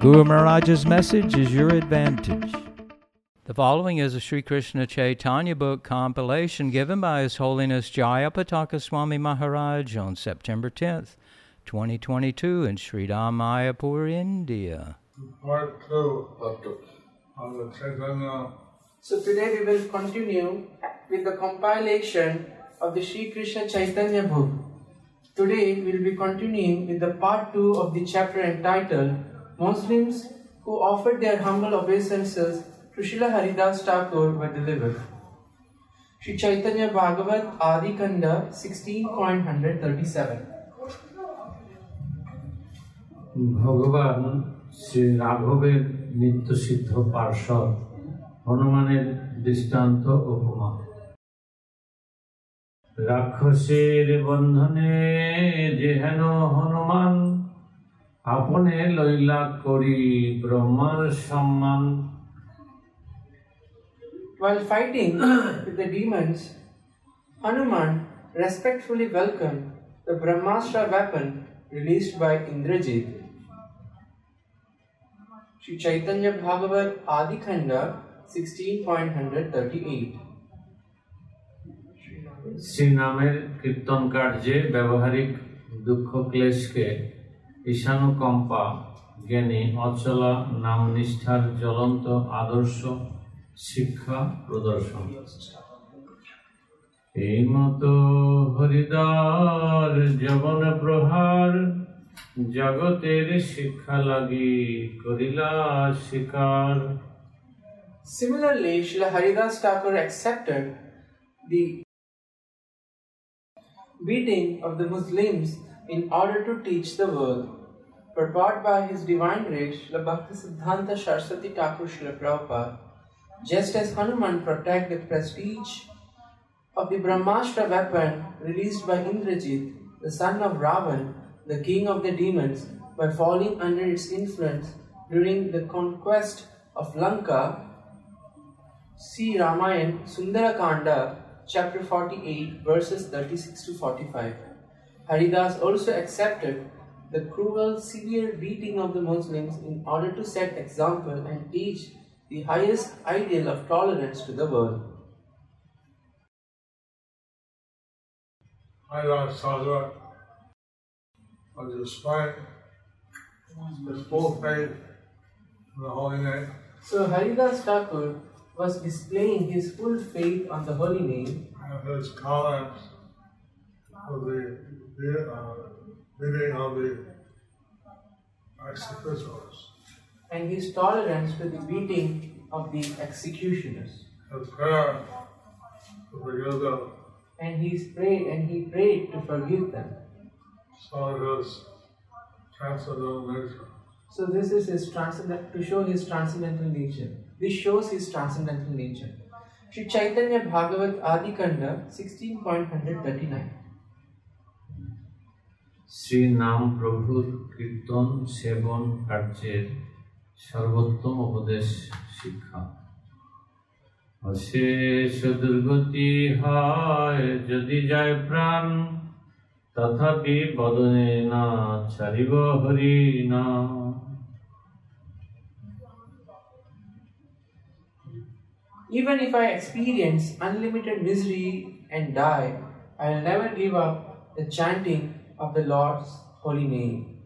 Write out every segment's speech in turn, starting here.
Guru Maharaj's message is your advantage. The following is a Sri Krishna Chaitanya book compilation given by His Holiness Jayapataka Swami Maharaj on September 10th, 2022 in Sri Mayapur, India. part two of the Chaitanya So today we will continue with the compilation of the Sri Krishna Chaitanya book. Today we will be continuing with the part 2 of the chapter entitled Muslims who offered their humble obeisances to Srila Haridas Thakur were delivered. Sri Chaitanya Bhagavat Adi Kanda 16.137 ভগবান শ্রী রাঘবের নিত্য সিদ্ধ পার্শ্বদ হনুমানের দৃষ্টান্ত উপমা রাক্ষসের বন্ধনে যেহেন হনুমান আপনে লইলা করি ব্রহ্মার সম্মান While fighting with the demons, Hanuman respectfully welcomed the Brahmastra weapon released by Indrajit. Sri Chaitanya Bhagavat Adi Khanda 16.138 শ্রীনামের কীর্তন কার্যে ব্যবহারিক দুঃখ ক্লেশকে ঈশানুকম্পা জ্ঞানী অচলা নাম নিষ্ঠার জ্বলন্ত আদর্শ শিক্ষা প্রদর্শন। এই মতো হরিদার জবন প্রহার জগতের শিক্ষা লাগি করিলা শিকার। Similarly, Srila Haridas Thakur accepted the beating of the Muslims in order to teach the world. Purport by His Divine Grace, Srila Bhakti Siddhanta Saraswati Thakur Srila Prabhupada, just as Hanuman protect the prestige of the Brahmastra weapon released by Indrajit, the son of Ravan, the king of the demons, by falling under its influence during the conquest of Lanka, See Ramayan Sundarakanda, chapter 48, verses 36 to 45. Haridas also accepted the cruel, severe beating of the Muslims in order to set example and teach the highest ideal of tolerance to the world. Haridas Thakur was displaying his full faith in the holy name. So Haridas Thakur was displaying his full faith on the holy name. And his tolerance for the Uh, the, are beating of the executioners. and his tolerance to the beating of the executioners. His prayer to forgive them And he prayed and he prayed to forgive them. so his transcendental nature. So this is his transcendent to show his transcendental nature. This shows his transcendental nature. Sri Chaitanya Bhagavat Adi Kanda 16.139 শ্রী নাম প্রভুর কীর্তন সেবন কার্যের সর্বোত্তম উপদেশ শিক্ষা অশেষ দুর্গতি হয় যদি যায় প্রাণ তথাপি বদনে না ছাড়িব হরি না Even if I experience unlimited misery and die, I will never give up the chanting of the Lord's holy name.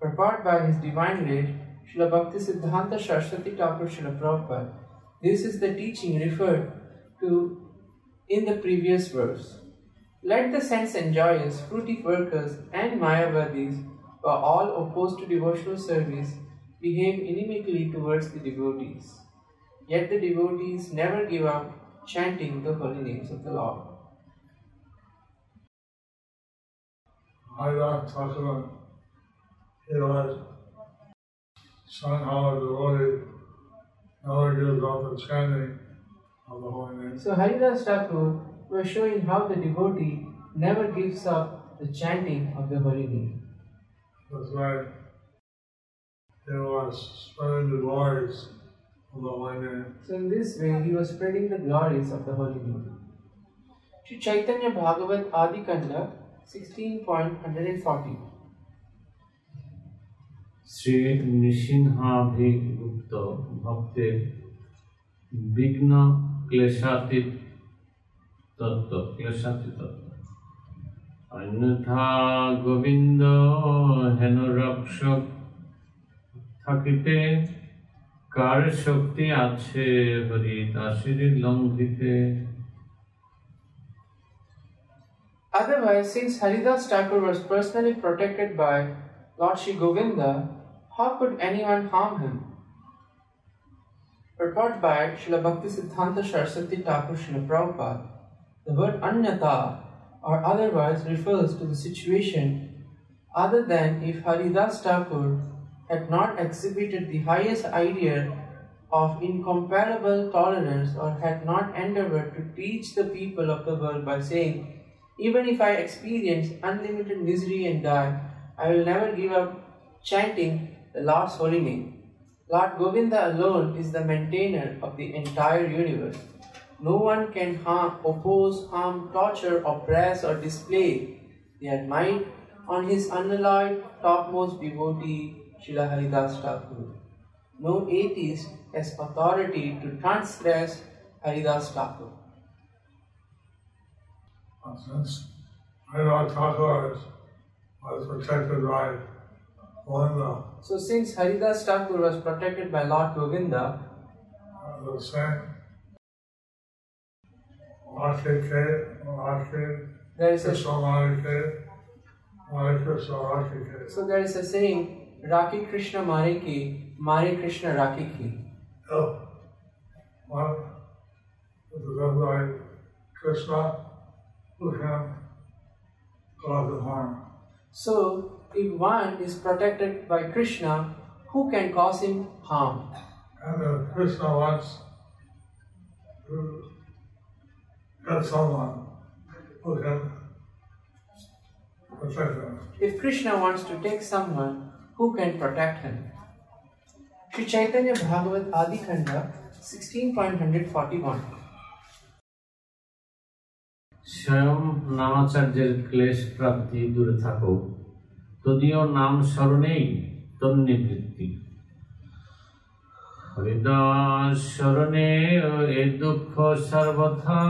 Purport by His Divine Grace, Srila Bhakti Siddhanta Saraswati Thakur Srila Prabhupada. This is the teaching referred to in the previous verse. Let the sense enjoyers, fruitive workers, and Mayavadis, who are all opposed to devotional service, behave inimically towards the devotees. Yet the devotees never give up chanting the holy names of the Lord. Haridas Thakur, he was showing how a devotee never gives up the chanting of the holy name. So Haridas Thakur was showing how the devotee never gives up the chanting of the holy name. That's why he was spreading the glories of the holy name. So in this way, he was spreading the glories of the holy name. Sri Chaitanya Bhagavat Adi Kanda 16.140 Shri নৃসিংহাভিগুপ্ত ভক্তের বিঘ্ন ক্লেশাতীত তত্ত্ব তত্ত্ব। অন্যথা গোবিন্দ হেন রক্ষক থাকিতে কার শক্তি আছে হরি দাসের লঙ্ঘিতে? Otherwise, since Haridas Thakur was personally protected by Lord Shri Govinda, how could anyone harm him? Purport by Srila Bhakti Siddhanta Saraswati Thakur Srila Prabhupada, the word anyata or otherwise refers to the situation other than if Haridas Thakur had not exhibited the highest idea of incomparable tolerance or had not endeavored to teach the people of the world by saying, Even if I experience unlimited misery and die, I will never give up chanting the Lord's holy name. Lord Govinda alone is the maintainer of the entire universe. No one can harm, oppose, harm, torture, oppress, or display their might on his unalloyed topmost devotee, Srila Haridas Thakur. No atheist has authority to transgress Haridas Thakur. Since Haridas Thakur was protected by Govinda, So, since Haridas Thakur was protected by Lord Govinda, uh, the same there is a Hare so there is a saying, Raki Krishna Mare ki, Mare Krishna Raki ki. So, one is led by Krishna, who can cause the harm. So, if one is protected by Krishna, who can cause him harm? And if Krishna wants to get someone who can protect them. If Krishna wants to take someone, who can protect him? Sri Chaitanya Bhagavat Adi Khanda 16.141 স্বয়ং নামাচার্যের ক্লেশ প্রাপ্তি দূরে থাকো। তদীয় নাম স্মরণেই তন্নিবৃত্তি হরিদাস স্মরণে এ দুঃখ সর্বথা।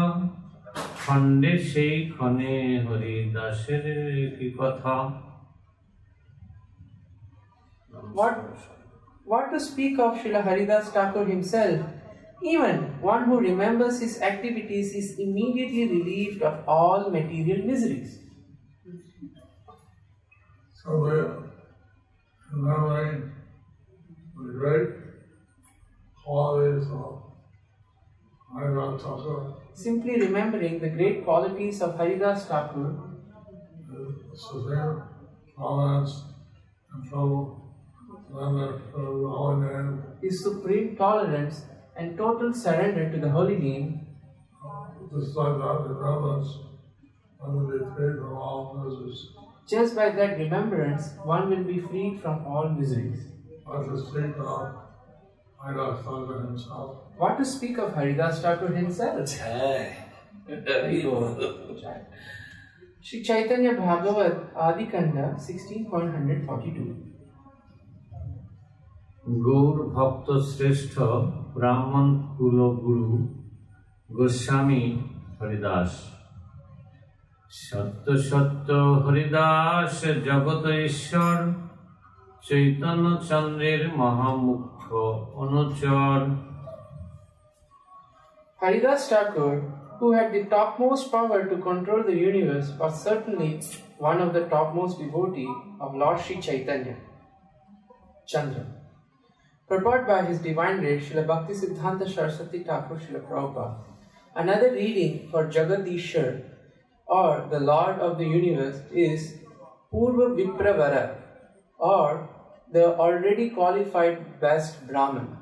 খণ্ডে সেই ক্ষণে হরিদাসের কি কথা? What, what to speak of Srila Haridas Thakur himself? Even one who remembers his activities is immediately relieved of all material miseries. So we remembering the great qualities of Haridas Thakur, Simply remembering the great qualities of Haridas Thakur, severe tolerance, control, the holy name, his supreme tolerance and total surrender to the holy name, just like that remembrance, one will be free from all miseries. just by that remembrance, one will be freed from all miseries. Not to speak of Haridas Thakur himself. What to speak of Haridas Thakur himself? Sri Chaitanya Bhagavat Adi Kanda 16.142 Gour ভক্ত শ্রেষ্ঠ ব্রাহ্মণ কুল গুরু গোস্বামী হরিদাস সত্য সত্য হরিদাস জগত ঈশ্বর চৈতন্য চন্দ্রের মহামুখ্য অনুচর Haridas Thakur, who had the topmost power to control the universe, was certainly one of the topmost devotee of Lord Sri Chaitanya. Chandra. Purport by His Divine Grace, Srila Bhakti Siddhanta Saraswati Thakur Srila Prabhupada. Another reading for Jagadishwar, or the Lord of the Universe, is Purva Vipravara, or the already qualified best Brahman.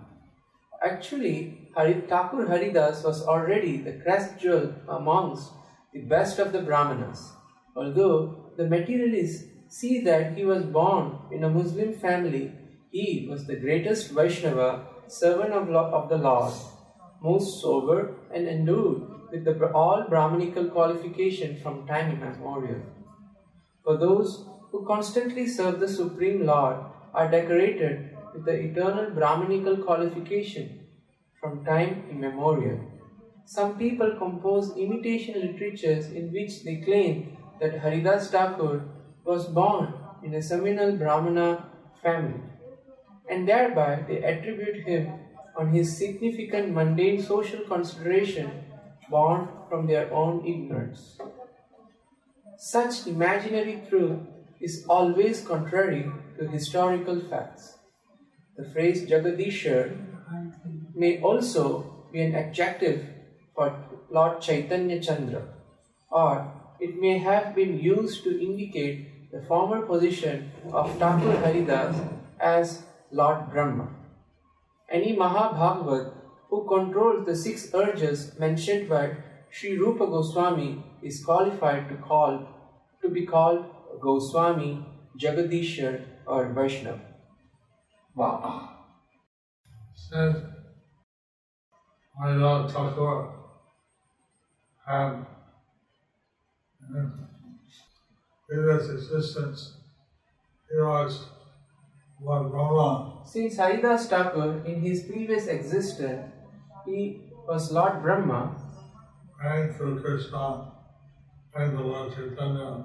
Actually, Hari, Thakur Haridas was already the crest jewel amongst the best of the Brahmanas. Although the materialists see that he was born in a Muslim family, he was the greatest Vaishnava, servant of, of the Lord, most sober and endued with the, all Brahmanical qualification from time immemorial. For those who constantly serve the Supreme Lord are decorated with the eternal Brahmanical qualification from time immemorial. Some people compose imitation literatures in which they claim that Haridas Thakur was born in a seminal Brahmana family, and thereby they attribute him on his significant mundane social consideration born from their own ignorance. Such imaginary truth is always contrary to historical facts. The phrase Jagadishwar may also be an adjective for Lord Chaitanya Chandra, or it may have been used to indicate the former position of Thakur Haridas as Lord Brahma. Any Mahabhagavat who controls the six urges mentioned by Sri Rupa Goswami is qualified to call to be called Goswami, Jagadishwar, or Vaishnava. Wow. Since my Lord Thakur had in uh, previous existence, he was Lord Brahma, Since Haridas Thakur, in his previous existence, he was Lord Brahma, praying through Krishna. And the Lord Chaitanya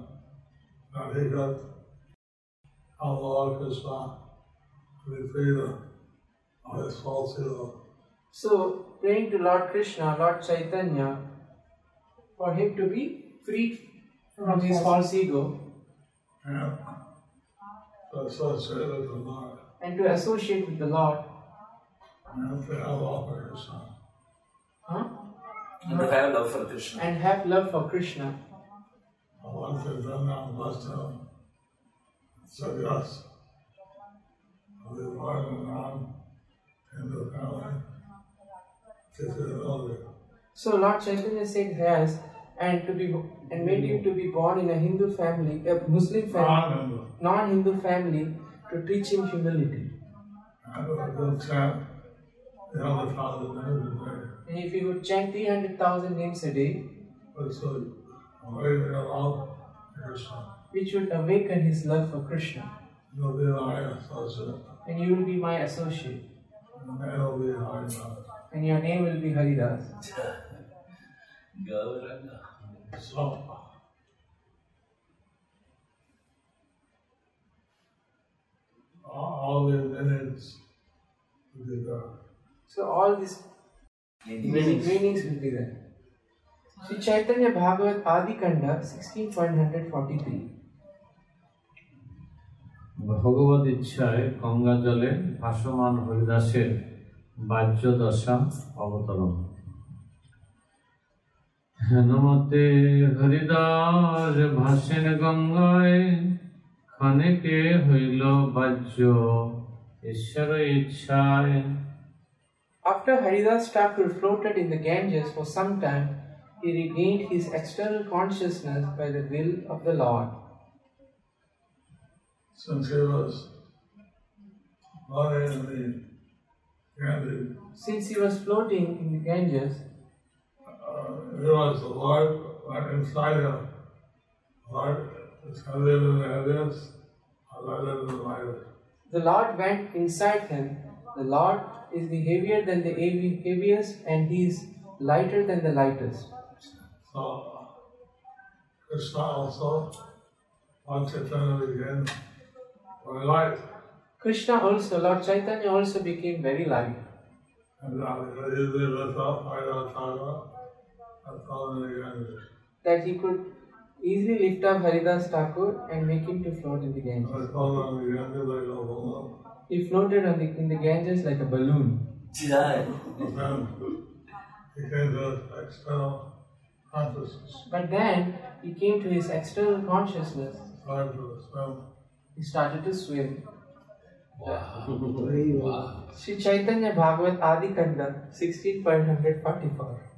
that he could help Lord Krishna to be freed of his false ego. so praying to Lord Krishna, Lord Chaitanya, for him to be freed from his false ego. And to associate with the Lord and to associate with the Lord. and to have love for Krishna. Huh? And to have love for Krishna. And have love for Krishna. Lord Chaitanya blessed him, said yes. I'll be in non Hindu family, fifty elder. So Lord Chaitanya said yes, and to be and made him to be born in a Hindu family, a Muslim family, Non-Hindu. non-Hindu family, to teach him humility. And a good chant, the other names if he would chant 300,000 names a day, which would awaken your love for Krishna. which would awaken his love for Krishna, You'll be my associate, and you will be my associate, and the name will be Haridas. and your name will be Haridas. Gauranga. So, all all the minutes will be there. So all these Meanings. meanings will be there. Sri Chaitanya Bhagavat Adi Kanda 16.143 ভগবত ইচ্ছায় গঙ্গা জলে ভাসমান হরিদাসের বাহ্য দশা অবতরণ হেনমতে হরিদাস ভাসেন গঙ্গায় খানেকে হইল বাহ্য ঈশ্বর ইচ্ছায় After Haridas Thakur floated in the Ganges for some time, he regained his external consciousness by the will of the Lord. Since he was lying in the Ganges, Since he was floating in the Ganges, uh, he was the Lord went inside him. Lord is heavier than the heaviest, lighter than the lightest. the Lord went inside him. The Lord is the heavier than the heaviest, and he is lighter than the lightest. So Krishna also wants Chaitanya became very light. Krishna also, Lord Chaitanya also became very light. And now That he could easily lift up Haridas Thakur and make him to float in the Ganges. I told him in the Ganges like a balloon. He floated on the, in the Ganges like a balloon. Yeah. But then he came to his external consciousness, But then he came to his external consciousness. started to swim. He started to swim. Sri Chaitanya Bhagavat Adi Kanda 16.144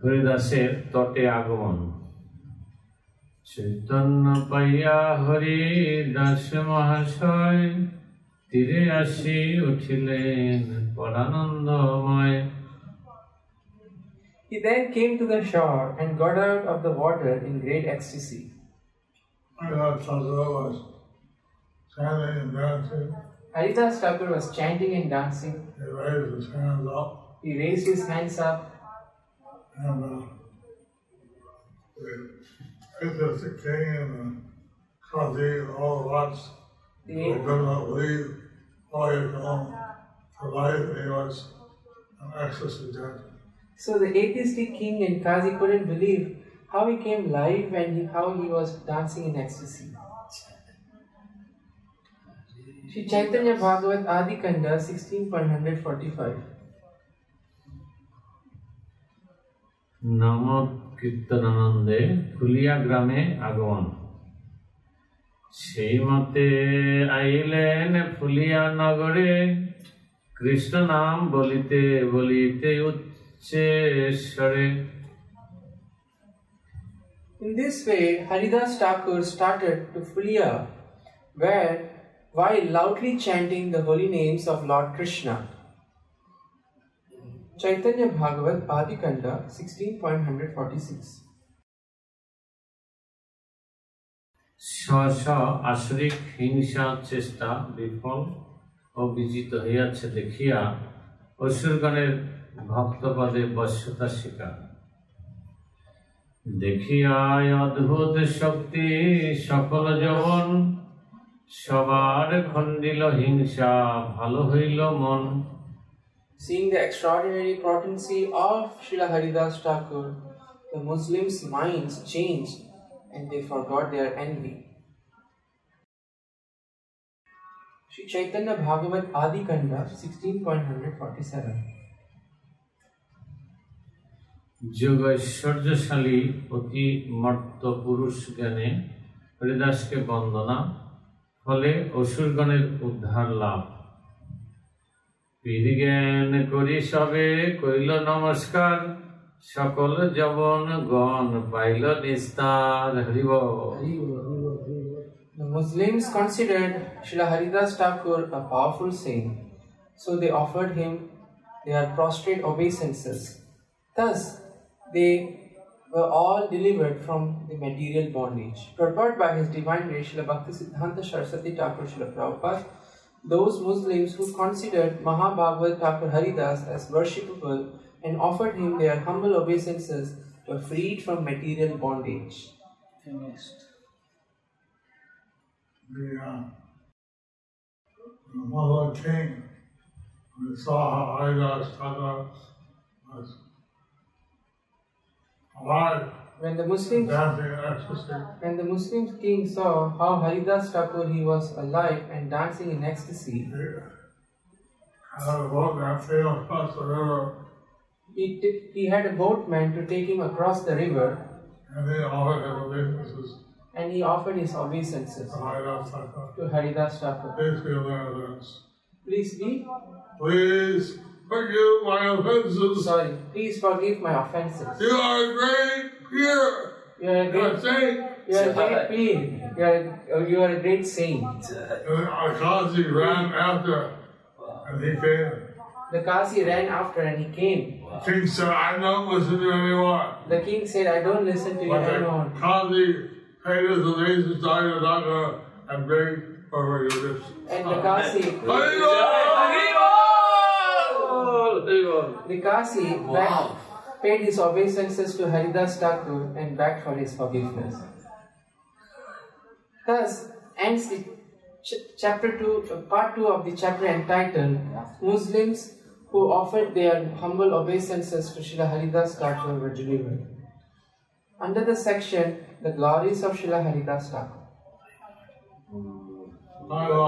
হরিদাসের তটে আগমন চৈতন্য পাইয়া হরি দাস মহাশয় তীরে আসি উঠিলেন পরানন্দময় He then came to the shore and got out of the water in great ecstasy. Haridas Thakur was chanting and dancing. Haridas Thakur was chanting and dancing. He raised his hands up He raised his hands up and uh, the Princess the king and the Kazi and all the lots The- they could not believe how he had come to life and he was an ecstasy dancing. So the atheistic king and Kazi couldn't believe how he came live and he, how he was dancing in ecstasy. Sri Chaitanya Bhagavat Adi Kanda 16.145 নম কীর্তনানন্দে ফুলিয়া গ্রামে আগমন সেই মতে আইলেন ফুলিয়া নগরে কৃষ্ণ নাম বলিতে বলিতে উচ্চেশ্বরে In this way, Haridas Thakur started to Fulia, where while loudly chanting the holy names of Lord Krishna. Chaitanya Bhagavat Adi Kanda 16.146 স্ব স্ব হিংসা চেষ্টা বিফল ও বিজিত হইয়াছে দেখিয়া অসুরগণের ভক্তপদে বশ্যতা শিকার দেখিয়ায় অদ্ভুত শক্তি সকল যবন, সবার খণ্ডিল হিংসা ভালো হইল মন। Seeing the extraordinary potency of Srila Haridas Thakur, the Muslims' minds changed and they forgot their envy. Sri Chaitanya Bhagavat Adi Kanda 16.147 যোগ ঐশ্বর্যশালী অতি মর্ত পুরুষ জ্ঞানে হরিদাসকে বন্দনা ফলে অসুরগণের উদ্ধার লাভ পীর জ্ঞান করি সবে কইল নমস্কার সকল জবন গণ পাইল নিস্তার হরিব The Muslims considered Srila Haridas Thakur a powerful saint, so they offered him their prostrate obeisances. Thus, they were all delivered from the material bondage. Purport by His Divine Grace Srila Bhaktisiddhanta Saraswati Thakur Srila Prabhupada, those Muslims who considered Mahabhagavad Thakur Haridas as worshipable and offered him their humble obeisances were freed from material bondage. The, uh, the Mughal king, when he saw Haridas Thakur was alive, When the Muslims dancing in ecstasy, When the Muslim king saw how Haridas Thakur he was alive and dancing in ecstasy, he had a boat that sailed across the river he, t- he had a boatman to take him across the river and he offered him obeisances and he offered his obeisances to Haridas Thakur. to Haridas Thakur. Please be aware of this. Please be Please forgive my offenses. sorry. Please forgive my offenses. You are great peer. You are a You're a great, saint. you are a great being. You are, a- oh, you are a great saint. And Akazi ran after and he came. The Kazi ran after and he came. The king said, I don't listen to anyone. The king said, I don't listen to you But the anymore. Kazi paid his obeisance to Ayodhya and begged for forgiveness. And the Kazi, the Kazi begged- paid his obeisances to Haridas Thakur and begged for his forgiveness. Thus ends the ch- chapter 2, uh, part 2 of the chapter entitled Muslims who offered their humble obeisances to Srila Haridas Thakur were delivered. Under the section The Glories of Srila Haridas Thakur. Hello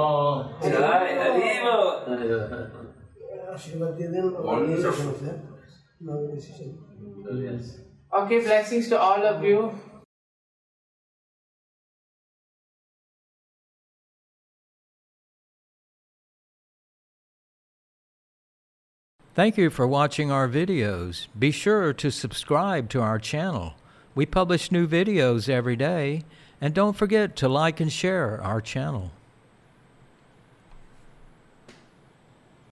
decision. Oh, yes. Okay, blessings to all of you. Thank you for watching our videos. Be sure to subscribe to our channel. We publish new videos every day, and don't forget to like and share our channel.